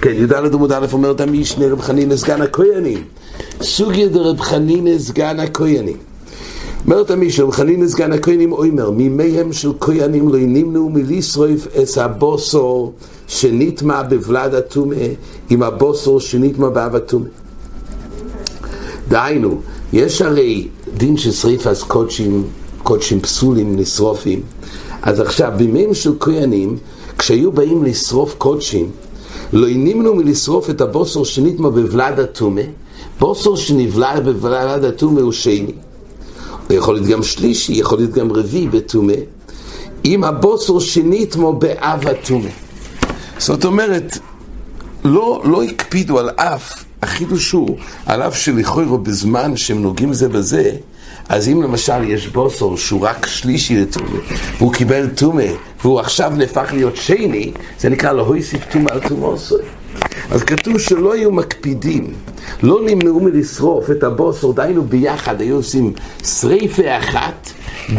כן, י"ד עמוד א' אומרת המשנה רב חנינא סגן הכהנים. סוגיה דרב חנינא סגן הכהנים. אומרת המשנה רב חנינא סגן הכהנים אומר מימיהם של כהנים לא נמנו מלשרוף את הבוסור שנטמע בבלד הטומא עם הבוסור שנטמע באב הטומא דהיינו, יש הרי דין של שריפת קודשים, קודשים פסולים, נשרופים אז עכשיו, בימים של כהנים, כשהיו באים לשרוף קודשים לא נמנו מלשרוף את הבוסר שנטמע בבלד הטומא, בוסר שנבלע בבלד הטומא הוא שני. הוא יכול להיות גם שלישי, יכול להיות גם רביעי בטומא, אם הבוסר שנטמע באב הטומא. זאת אומרת, לא, לא הקפידו על אף, החידוש הוא, על אף שלכאורה בזמן שהם נוגעים זה בזה, אז אם למשל יש בוסר שהוא רק שלישי לטומא, והוא קיבל טומא, והוא עכשיו נהפך להיות שני, זה נקרא לא הוסיף טומא על טומאוסוי. אז כתוב שלא היו מקפידים, לא נמנעו מלשרוף את הבוסר, דיינו ביחד, היו עושים שריפה אחת,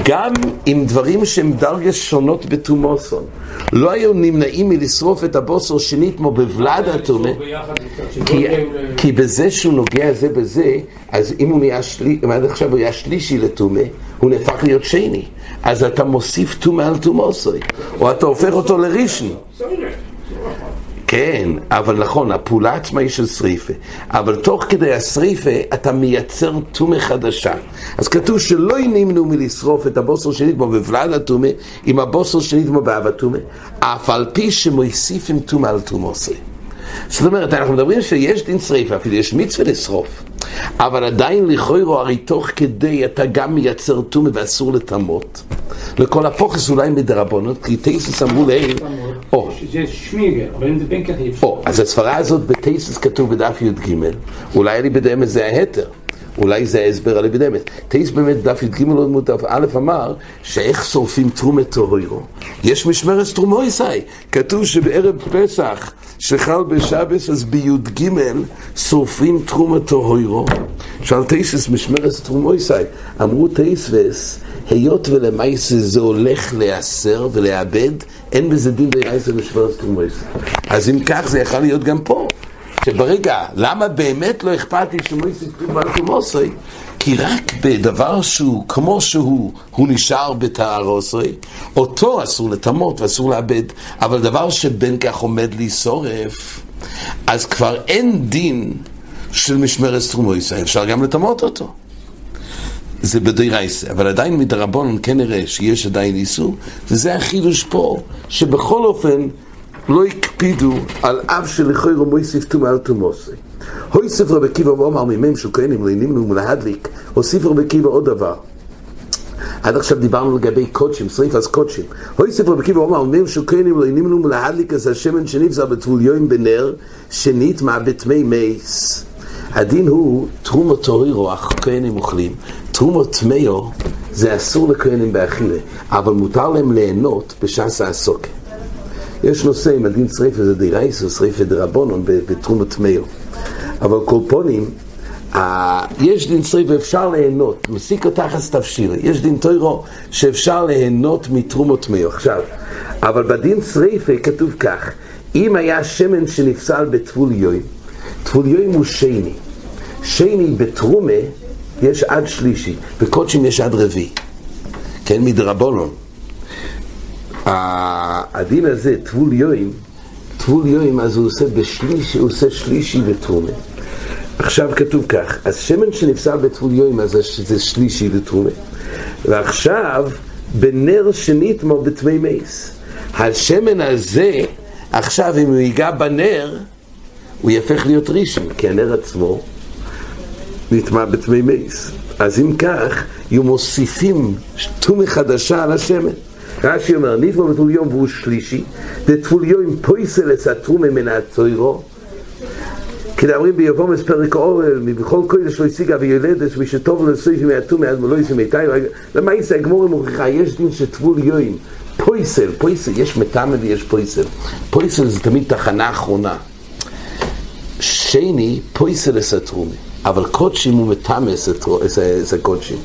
גם עם דברים שהם דרגס שונות בתומוסון. לא היו נמנעים מלשרוף את הבוסר שנית כמו בבלד התומה, כי, כי בזה שהוא נוגע זה בזה, אז אם הוא נהיה שלישי, אם עד עכשיו הוא היה שלישי לתומה, הוא נהפך להיות שני. אז אתה מוסיף תומה על תומוסוי, או אתה הופך אותו לראשון. כן, אבל נכון, הפעולה עצמה היא של שריפה, אבל תוך כדי השריפה אתה מייצר טומא חדשה. אז כתוב שלא נמנעו מלשרוף את הבוסר שנטמא בבלד הטומא עם הבוסר שנטמא באב הטומא, אף על פי שמוסיפים טומא על טומאוסי. זאת אומרת, אנחנו מדברים שיש דין שריפה, אפילו יש מצווה לשרוף, אבל עדיין לכאורה, הרי תוך כדי אתה גם מייצר טומא ואסור לטמות. לכל הפוכס אולי מדרבונות, כי טייסס אמרו להם, או, או, אז הסברה הזאת בטייסס כתוב בדף י"ג, אולי אני בדמת זה ההתר. אולי זה ההסבר על אבידמת. טייס באמת דף י"ג עוד מודף א' אמר שאיך שורפים תרומת טהוירו. יש משמרת תרומויסאי. כתוב שבערב פסח שחל בשבס אז בי"ג שורפים תרומת טהוירו. שאל טייסס משמרת תרומויסאי. אמרו טייסווס היות ולמעשה זה הולך להיאסר ולאבד, אין בזה דין דייסר משמרת תרומויסאי. אז אם כך זה יכול להיות גם פה. שברגע, למה באמת לא אכפת לי שמויסי על תומוסי? כי רק בדבר שהוא כמו שהוא, הוא נשאר בטהרוסי, אותו אסור לטמות ואסור לאבד, אבל דבר שבין כך עומד להישורף, אז כבר אין דין של משמרת סטרומויסי, אפשר גם לטמות אותו. זה בדיירייסה, אבל עדיין מדרבנון כן נראה שיש עדיין איסור, וזה החידוש פה, שבכל אופן לא הקפידו על אב שלכוירו מויסיף תומא על תומוסי. הויסיף רבי עקיבא ואומר מימים של כהנים לענימנו מלהדליק, הוסיף רבי עקיבא עוד דבר. עד עכשיו דיברנו לגבי קודשים, שריפס קודשים. הויסיף רבי עקיבא ואומר מימים של כהנים לענימנו מלהדליק אז השמן שנבזר בטבוליון בנר, שנית מה בתמי מייס. הדין הוא תרומו טורירו, הכהנים אוכלים. תרומו טמאו זה אסור לכהנים באכילה, אבל מותר להם ליהנות בשעס העסוקה. יש נושא אם הדין שריפה זה דרייסו, שריפה דרבונון בתרומת טמאו. אבל קולפונים, יש דין שריפה ואפשר ליהנות, מסיק אותך תבשיל, יש דין טוירו שאפשר ליהנות מתרומות טמאו. עכשיו, אבל בדין שריפה כתוב כך, אם היה שמן שנפסל בטבול יוים, טבול יוים הוא שני. שני בתרומה יש עד שלישי, בקודשים יש עד רביעי. כן, מדרבונון. הדין הזה, טבול יוים, טבול יוים, אז הוא עושה בשלישי, הוא עושה שלישי בתרומה. עכשיו כתוב כך, אז שמן שנפסל בטבול יוים, אז זה שלישי בתרומה. ועכשיו, בנר שנטמו בתמי מייס. השמן הזה, עכשיו אם הוא ייגע בנר, הוא יהפך להיות ראשון, כי הנר עצמו נטמע בתמי מייס. אז אם כך, יהיו מוסיפים תומי חדשה על השמן. רש"י אומר, נטמע בתבול יום והוא שלישי, דתבול יום פויסל אסתרומה מן התוירו, כדאמרים ביבומס פרק אורל, מבכל קודש לא השיגה ויולדת, מי שטוב לו לסויף מהתום, עד מלא יסי מיתי, למה יסי הגמור מוכיחה, יש דין שטבול יוים, פויסל, פויסל, יש מטעם ויש פויסל, פויסל זה תמיד תחנה אחרונה, שני, פויסל אסתרומה, אבל קודשים הוא מטעם אסת קודשים,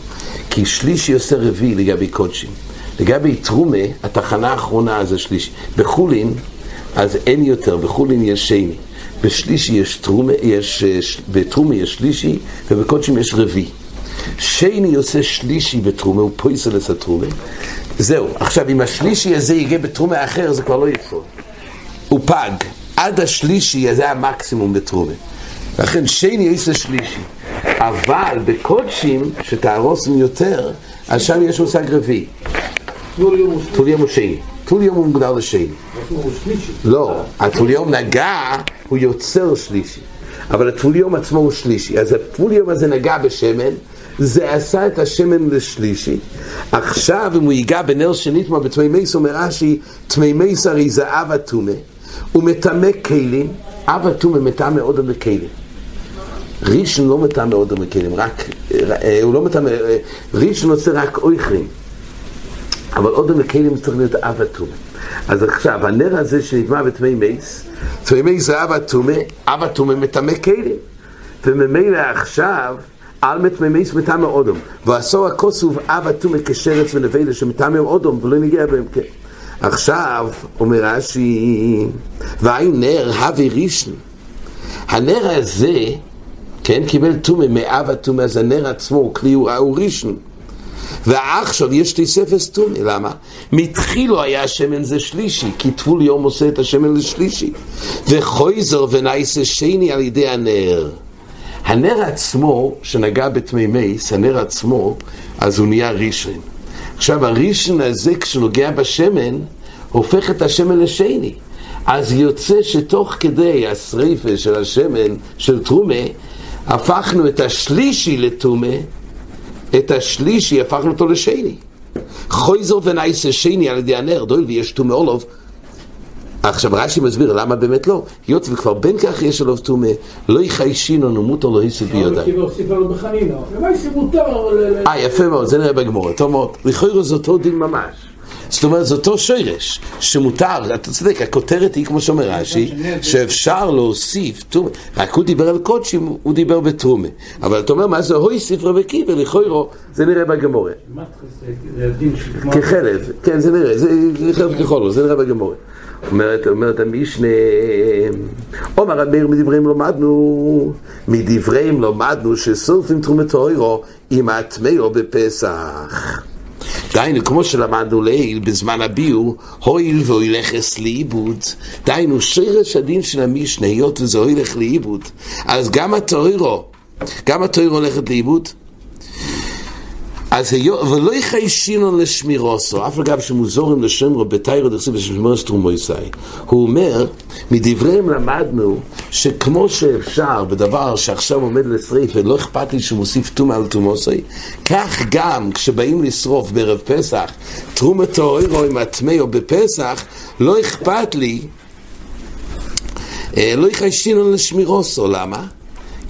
כי שלישי עושה רביעי לגבי קודשים, לגבי תרומה, התחנה האחרונה זה שלישי. בחולין, אז אין יותר, בחולין יש שני. בשלישי יש תרומה, יש, בתרומה יש שלישי, ובקודשים יש רביעי. שני עושה שלישי בתרומה, הוא פויסל את התרומה. זהו, עכשיו אם השלישי הזה יגיע בתרומה אחר, זה כבר לא יפול. הוא פג. עד השלישי זה המקסימום בתרומה. לכן שני עושה שלישי. אבל בקודשים, שתהרוסים יותר, אז שם יש מושג רביעי. טול יום הוא שני. טול יום הוא מוגדר לשני. לא, הטול יום נגע, הוא יוצר שלישי. אבל הטול יום עצמו הוא שלישי. אז הטול יום הזה נגע בשמן, זה עשה את השמן לשלישי. עכשיו, אם הוא ייגע בנר שנטמע בתמי מייס, אומר רש"י, תמי מייס הרי זה אב אטומה. הוא מטמא כלים, אב אטומה מטמא עוד בכלים. ראשון לא מטמא עוד בכלים, רק, אה, הוא לא מטמא, אה, ראשון עושה רק אויכרים. אבל עוד בכלים צריך להיות אב אטומה. אז עכשיו, הנר הזה שנטמע בתמי מייס, תמי מייס זה אב אטומה, אב אטומה מטמא כלים. וממילא עכשיו, על מתממיס מטעמי אודום, ועשו הכוסוב אב אטומי כשרץ ונבלה שמטעמי אודום, ולא נגיע בהם כן. עכשיו, אומר רש"י, והי נר הווי רישן. הנר הזה, כן, קיבל טומא מאב הטומא, אז הנר עצמו הוא כלי הוא רישן. ועכשיו יש תוספת טומא, למה? מתחילו היה השמן זה שלישי, כי טבול יום עושה את השמן לשלישי. וחויזר ונייסה שני על ידי הנר. הנר עצמו, שנגע בתמי מייס, הנר עצמו, אז הוא נהיה רישן. עכשיו הרישן הזה, כשנוגע בשמן, הופך את השמן לשני. אז יוצא שתוך כדי השריפה של השמן, של טרומה, הפכנו את השלישי לטומא, את השלישי הפכנו אותו לשני. חויזר ונייסה שני על ידי הנר, דויל ויש טומא אולוב, עכשיו רש"י מסביר למה באמת לא. היות וכבר בין כך יש עליו טומא, לא יחיישינו נמותו לא היסו בידיים. אה, יפה מאוד, זה נראה בגמור, טוב מאוד. לכאורה זה אותו דין ממש. זאת אומרת, זה אותו שרש, שמותר, אתה צודק, הכותרת היא, כמו שאומר רש"י, שאפשר להוסיף טומא. רק הוא דיבר על קודשים, הוא דיבר בטומא. אבל אתה אומר, מה זה הויסיף רבי קיבר, לכאורה, זה נראה בגמורה. כחלב, כן, זה נראה, זה חלב כחולו, זה נראה בגמורה. אומרת, אומרת המשנה, עומר רב מאיר מדבריהם לומדנו, מדבריהם לומדנו שסופים תרומת אוירו עם הטמאו בפסח. דהיינו, כמו שלמדנו לעיל בזמן הביאו, הואיל והולכס לאיבוד, דהיינו, שרש הדין של המשנה, היות וזה הולך לאיבוד, אז גם הטוירו, גם הטוירו הולכת לאיבוד, אז ולא יחיישינו לשמירוסו, אף אגב שמוזורים לשמרו בתיירו דכסיב בשמירוס תרומויסאי. הוא אומר, מדבריהם למדנו שכמו שאפשר בדבר שעכשיו עומד לשריף ולא אכפת לי שמוסיף תומה על תומוסי, כך גם כשבאים לשרוף בערב פסח, תרומת אוירו עם הטמאו בפסח, לא אכפת לי, אה, לא יחיישינו לשמירוסו, למה?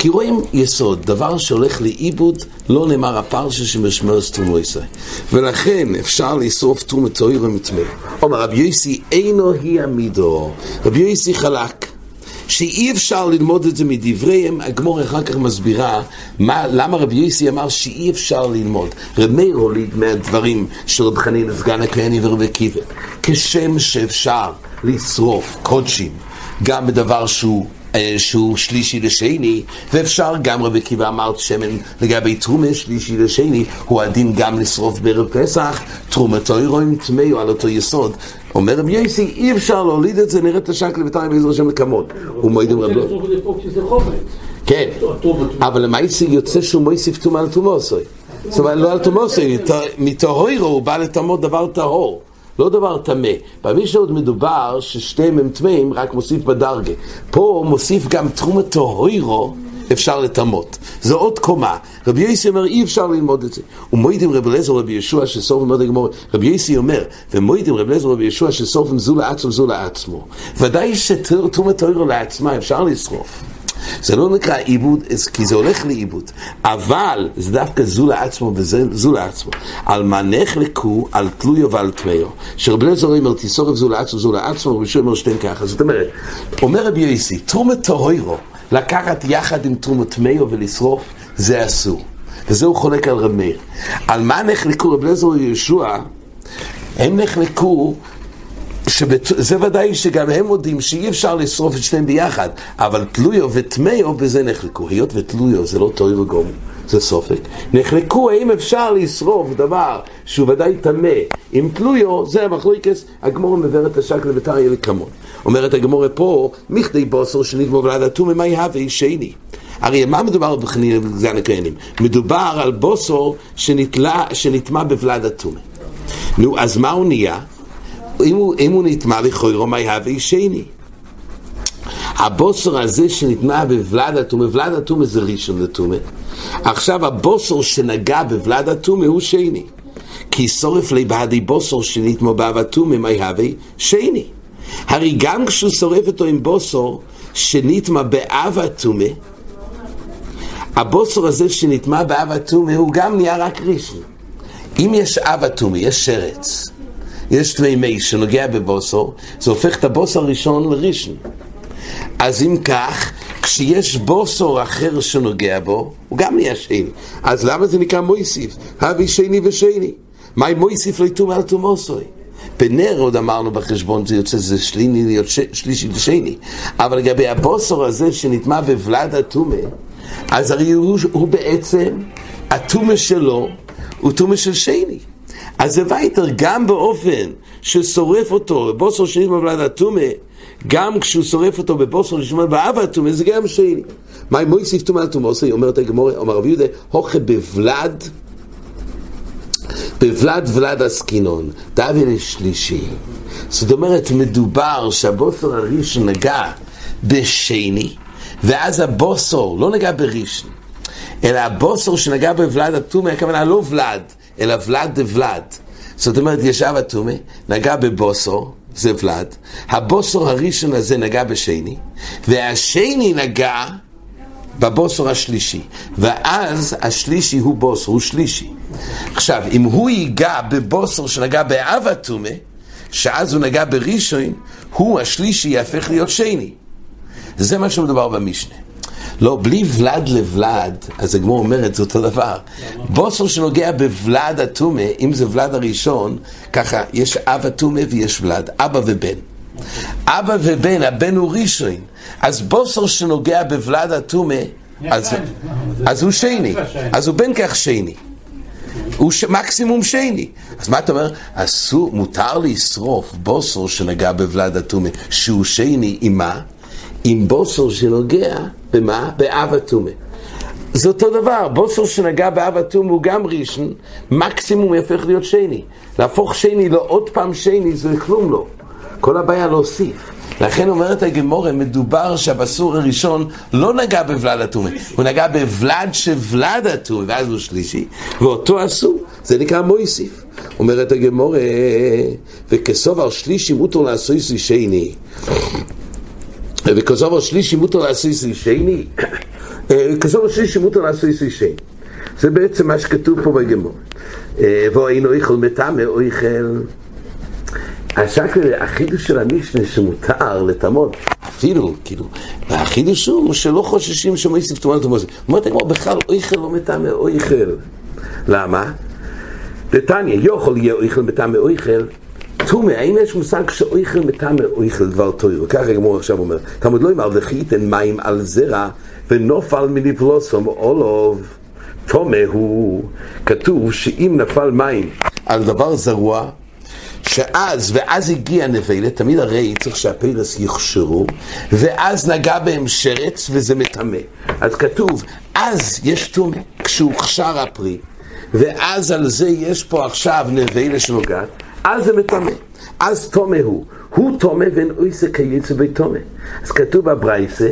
כי רואים יסוד, דבר שהולך לאיבוד, לא נאמר הפרשה שמשמר סתומויסי. ולכן אפשר לשרוף תרומת תויר ומטמא. אומר רבי יוסי אינו היא עמידו. רבי יוסי חלק. שאי אפשר ללמוד את זה מדבריהם, הגמור אחר כך מסבירה מה, למה רבי יוסי אמר שאי אפשר ללמוד. רב מאיר הוליד מהדברים של רב חנין סגן הכהני ורבי קיבל. כשם שאפשר לשרוף קודשים גם בדבר שהוא שהוא שלישי לשני, ואפשר גם רבי עקיבא אמר שמן לגבי תרומה שלישי לשני, הוא הדין גם לשרוף בערב פסח, תרומתו ירואים טמאו על אותו יסוד. אומר רבי יוסי, אי אפשר להוליד את זה, נראה את השקל ותראה בעזר השם לקמות. הוא מועידים רבי... כן, אבל למעשה יוצא שהוא מויסיף טומאה על תומוסוי. זאת אומרת, לא על תומוסוי, מטהוירו הוא בא לטמות דבר טהור. לא דבר טמא. במשנה מדובר ששתיהם הם טמאים, רק מוסיף בדרגה. פה מוסיף גם תרומת טהוירו, אפשר לטמות. זו עוד קומה. רבי יוסי אומר, אי אפשר ללמוד את זה. ומועידים רבי אליעזר רבי ישוע שסוף מאוד הגמור. רבי יוסי אומר, ומועידים רבי אליעזר רבי ישוע שסוף זו לעצמו זו לעצמו. ודאי שתרומת טהוירו לעצמה אפשר לשרוף. זה לא נקרא עיבוד, כי זה הולך לאיבוד. אבל זה דווקא זו לעצמו וזה זו לעצמו. על מנך לקו, על תלויו ועל טמאו. שרבי אליעזר אומר, תיסורף זו לעצמו, זו לעצמו, רבי אומר שתיהן ככה. זאת אומרת, אומר רבי יוסי, תרומת טהוירו, לקחת יחד עם תרומת טמאו ולשרוף, זה אסור. וזה הוא חולק על רב מאיר. על מה נחלקו רבי אליעזר וישוע? הם נחלקו שזה ודאי שגם הם מודים שאי אפשר לשרוף את שניהם ביחד, אבל תלויו וטמאו בזה נחלקו. היות ותלויו זה לא טוי וגום, זה סופק. נחלקו האם אפשר לשרוף דבר שהוא ודאי טמא עם תלויו, זה המחלוקס, הגמור מבארת השק לביתר יהיה כמון. אומרת הגמור פה, מכדי בוסר שנגמור ולעד אטומי, מה יהווה אישני? הרי מה מדובר בזן הכהנים? מדובר על בוסור שנטמע בוולד אטומי. נו, אז מה הוא נהיה? אם הוא, אם הוא נטמע לכוירו, מה יהווה שני? הבוסר הזה שנטמע בוולד התומה, ולד התומה זה ראשון לתומה. עכשיו הבוסר שנגע בוולד התומה הוא שני. כי שורף לי בעדי בוסר שנטמע באב התומה, מה יהווה שני. הרי גם כשהוא שורף אותו עם בוסר שנטמע באב התומה, הבוסר הזה שנטמע באב התומה הוא גם נהיה רק ראשון. אם יש אב התומה, יש שרץ. יש תמימי שנוגע בבוסור, זה הופך את הבוסור הראשון לראשון. אז אם כך, כשיש בוסור אחר שנוגע בו, הוא גם נהיה שני. אז למה זה נקרא מויסיף? הביא שני ושני. מהי מויסיף לא יתום על תומוסוי? בנר עוד אמרנו בחשבון, זה יוצא זה שליני להיות ש... שלישי לשני. אבל לגבי הבוסור הזה שנטמע בוולד הטומה, אז הרי הוא, הוא בעצם, הטומה שלו הוא טומה של שני. אז זה וייטר, גם באופן ששורף אותו בבוסר שני בבלד אטומה, גם כשהוא שורף אותו בבוסר לשמוע באב אטומה, זה גם שני. מה מויסיף טומא על תומוסי, אומרת הגמור, אומר רבי יהודה, הוכה בבלד, בבלד ולד עסקינון, דאבי לשלישי. זאת אומרת, מדובר שהבוסר הראשון נגע בשני, ואז הבוסר לא נגע בראשון, אלא הבוסר שנגע בבלד אטומה, הכוונה לא ולד, אלא ולד דוולד. זאת אומרת, ישב אטומי, נגע בבוסו, זה ולד, הבוסו הראשון הזה נגע בשני, והשני נגע בבוסו השלישי, ואז השלישי הוא בוסו, הוא שלישי. עכשיו, אם הוא ייגע בבוסו שנגע באב אטומי, שאז הוא נגע בראשון, הוא השלישי יהפך להיות שני. זה מה שמדובר במשנה. לא, בלי ולד לוולד, אז הגמור אומרת, זה אותו דבר. בוסר שנוגע בוולד אטומה, אם זה ולד הראשון, ככה, יש אב אטומה ויש ולד, אבא ובן. אבא ובן, הבן הוא ראשון. אז בוסר שנוגע בוולד אטומה, אז, אז הוא שני, אז הוא בן כך שני. הוא ש... מקסימום שני. אז מה אתה אומר? אסור, מותר לשרוף בוסר שנגע בוולד אטומה, שהוא שני עם מה? עם בוסר שנוגע במה? באב אטומה. זה אותו דבר, בוסר שנגע באב אטומה הוא גם ראשון, מקסימום יהפך להיות שני. להפוך שני לעוד פעם שני זה כלום לא. כל הבעיה להוסיף. לכן אומרת הגמורה, מדובר שהבסור הראשון לא נגע בוולד אטומי, הוא נגע בוולד שוולד אטומי, ואז הוא שלישי, ואותו אסור, זה נקרא מויסיף. אומרת הגמורה, וכסובר שלישי מותר לעשוי שני. וכזוב השלישי מותר לעשיסי שני, כזוב השלישי מותר לעשיסי שני. זה בעצם מה שכתוב פה בגמור. והיינו איכל מטמא איכל... השקל, החידוש של המשנה שמותר לטמות, אפילו, כאילו, החידוש הוא שלא חוששים שמויסיף טומאת ומוזי. אומרת הגמור, בכלל איכל לא מטמא איכל. למה? לתניא, יוכל יהיה איכל מטמא איכל, טומא, האם יש מושג שאויכל מטמא אויכל דבר תוירו? ככה הגמור עכשיו אומר, תלמוד לא אמר וכיתן מים על זרע ונופל מנפלוסום אולוב. טומא הוא, כתוב שאם נפל מים על דבר זרוע, שאז, ואז הגיע נבלת, תמיד הרי צריך שהפרס יוכשרו, ואז נגע בהם שרץ וזה מטמא. אז כתוב, אז יש טומא, כשהוכשר הפרי, ואז על זה יש פה עכשיו נבלה שנוגעת, אז זה מטמא. אז טומא הוא. הוא טומא ואין אויסה כייצא ביטומא. אז כתוב בברייסה,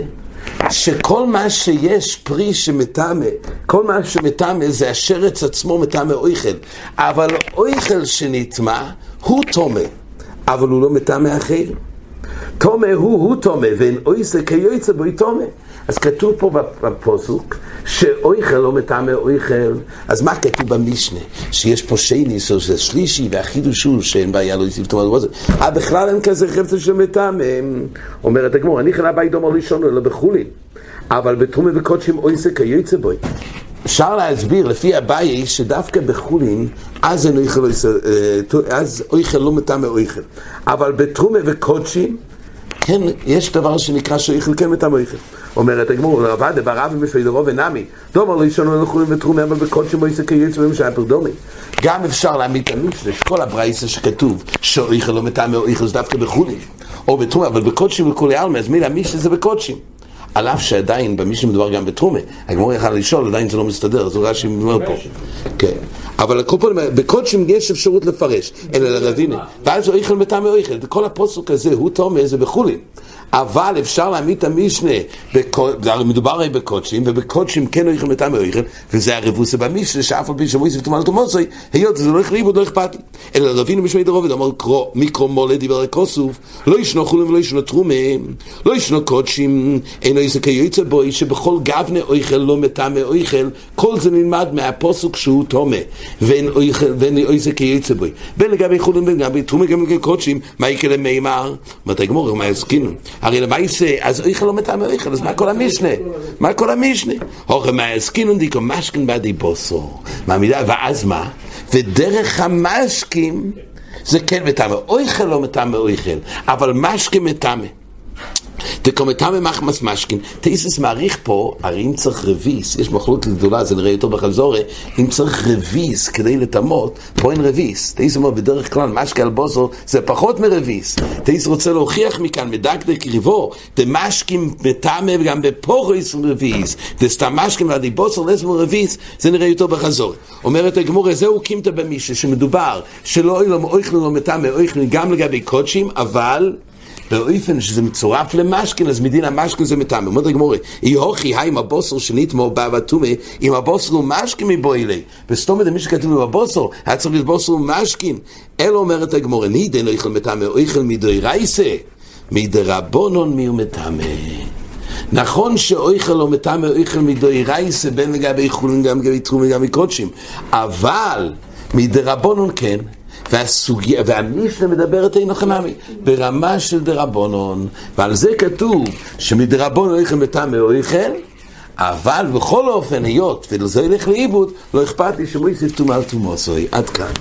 שכל מה שיש פרי שמטמא, כל מה שמטמא זה השרץ עצמו מטמא אויכל. אבל אויכל שנטמא הוא טומא, אבל הוא לא מטמא אחר. טומא הוא, הוא טומא, ואין אויסה כיוצא בו טומא. אז כתוב פה בפוסוק שאויכל לא מטעמי אויכל, אז מה כתוב במשנה? שיש פה שני, שזה שלישי, והחידוש הוא שאין בעיה לא יסיב תאמר וזה. אה, בכלל אין כזה חפצה של מטעמי. אומרת הגמור, אני חלה בית דומר ראשון אלא בחולין, אבל בתרומה וקודשים אויסה כיוצא בוי. אפשר להסביר לפי אביי שדווקא בחולין אז אין אויכל, אה, אז אויכל לא אויכל אבל בתרומה וקודשים כן, יש דבר שנקרא שאיכל כן אויכל אומרת הגמור, רבד ברב ומשוי דרוב ונמי. דומר לא ישנו לחולים ותרומה אבל בקודשים מויסה כייץ ומשי פרדומי גם אפשר להעמיד את המשנה שכל הברייסה שכתוב שאויכל לא מטעם אויכל זה דווקא בחולין או בתרומה, אבל בקודשים וכולי עלמא, אז מילא המשנה זה בקודשים על אף שעדיין במשנה מדובר גם בתרומה. הגמור יכל לשאול, עדיין זה לא מסתדר, הוא רש"י אומר פה. כן. אבל על כל פנים, בקודשים יש אפשרות לפרש, אלא לרבינה. ואז איכל מטעמי איכל. כל הפוסק הזה, הוא תומא, זה בחולין. אבל אפשר להעמיד את המשנה, מדובר הרי בקודשים, ובקודשים כן הולכים לטעם האויכל, וזה הרבוסה במשנה, שאף על פי שמויס ותומלת ומוצאי, היות זה לא הולך לאיבוד, לא אכפת לי. אלא רבינו משמעי דרובד, אמר מיקרו מולה דיבר לכוסוף, לא ישנו חולים ולא ישנו תרומה, לא ישנו קודשים, אינו איזה כיוצא בוי, שבכל גבנה אויכל לא מטעם אויכל, כל זה נלמד מהפוסק שהוא תומה, ואין איזה כיוצא בוי. בין לגבי חולים בין לגבי תרומה גם לגבי קודשים, מה יקרה מימר? מתי גמור, מה יסכינו? הרי למעשה, אז איכל לא מטעם איכל, אז מה כל המשנה? מה כל המשנה? הורי מה יסקינון דיקו משכין בעדי בוסו. מעמידה, ואז מה? ודרך המשקים זה כן מטעם, איכל לא מטעם איכל, אבל משקים מטעם. דקומתמי מחמס משכין, תאיסס מעריך פה, הרי אם צריך רביס, יש מחלות גדולה, זה נראה יותר בחזורה, אם צריך רביס כדי לטמות, פה אין רביס. תאיסס אומר, בדרך כלל משקה על בוסו זה פחות מרביס. תאיסס רוצה להוכיח מכאן, מדקדק ריבו, דמשקים מטמא וגם בפורויס רביס, דסתם משקים ועדי בוסו לסמו רביס, זה נראה יותר בחזורה. אומרת הגמורה, זהו קימתא במישה, שמדובר, שלא אילום אויכלו לא מטמא, אויכלו גם לגבי קודשים, אבל באופן שזה מצורף למשכן, אז מדין המשכן זה מטעם. אומרת הגמורה, אי הוכי היי עם הבוסר שנתמו בא ותומה, אם הבוסר הוא משכן מבוילי. וסתום את מי שכתוב עם הבוסר, היה צריך להיות בוסר ומשכן. אלא אומרת הגמורה, נידן אויכל מטעמה, אויכל מדוי רייסה, מדרבונון מי הוא מטעמה. נכון שאויכל לא מטעמה אויכל מדוי רייסה, בין לגבי חולין גם לגבי תחום וגם מקודשים, אבל מדרבונון כן, והסוגיה, והמישנה מדברת אינו חנמי, ברמה של דרבונון, ועל זה כתוב שמדרבונון איכם בטעמי אויכל, אבל בכל אופן, היות ולזה ילך לאיבוד, לא אכפת לי שמויסיף טומאה על טומאוסוי. עד כאן.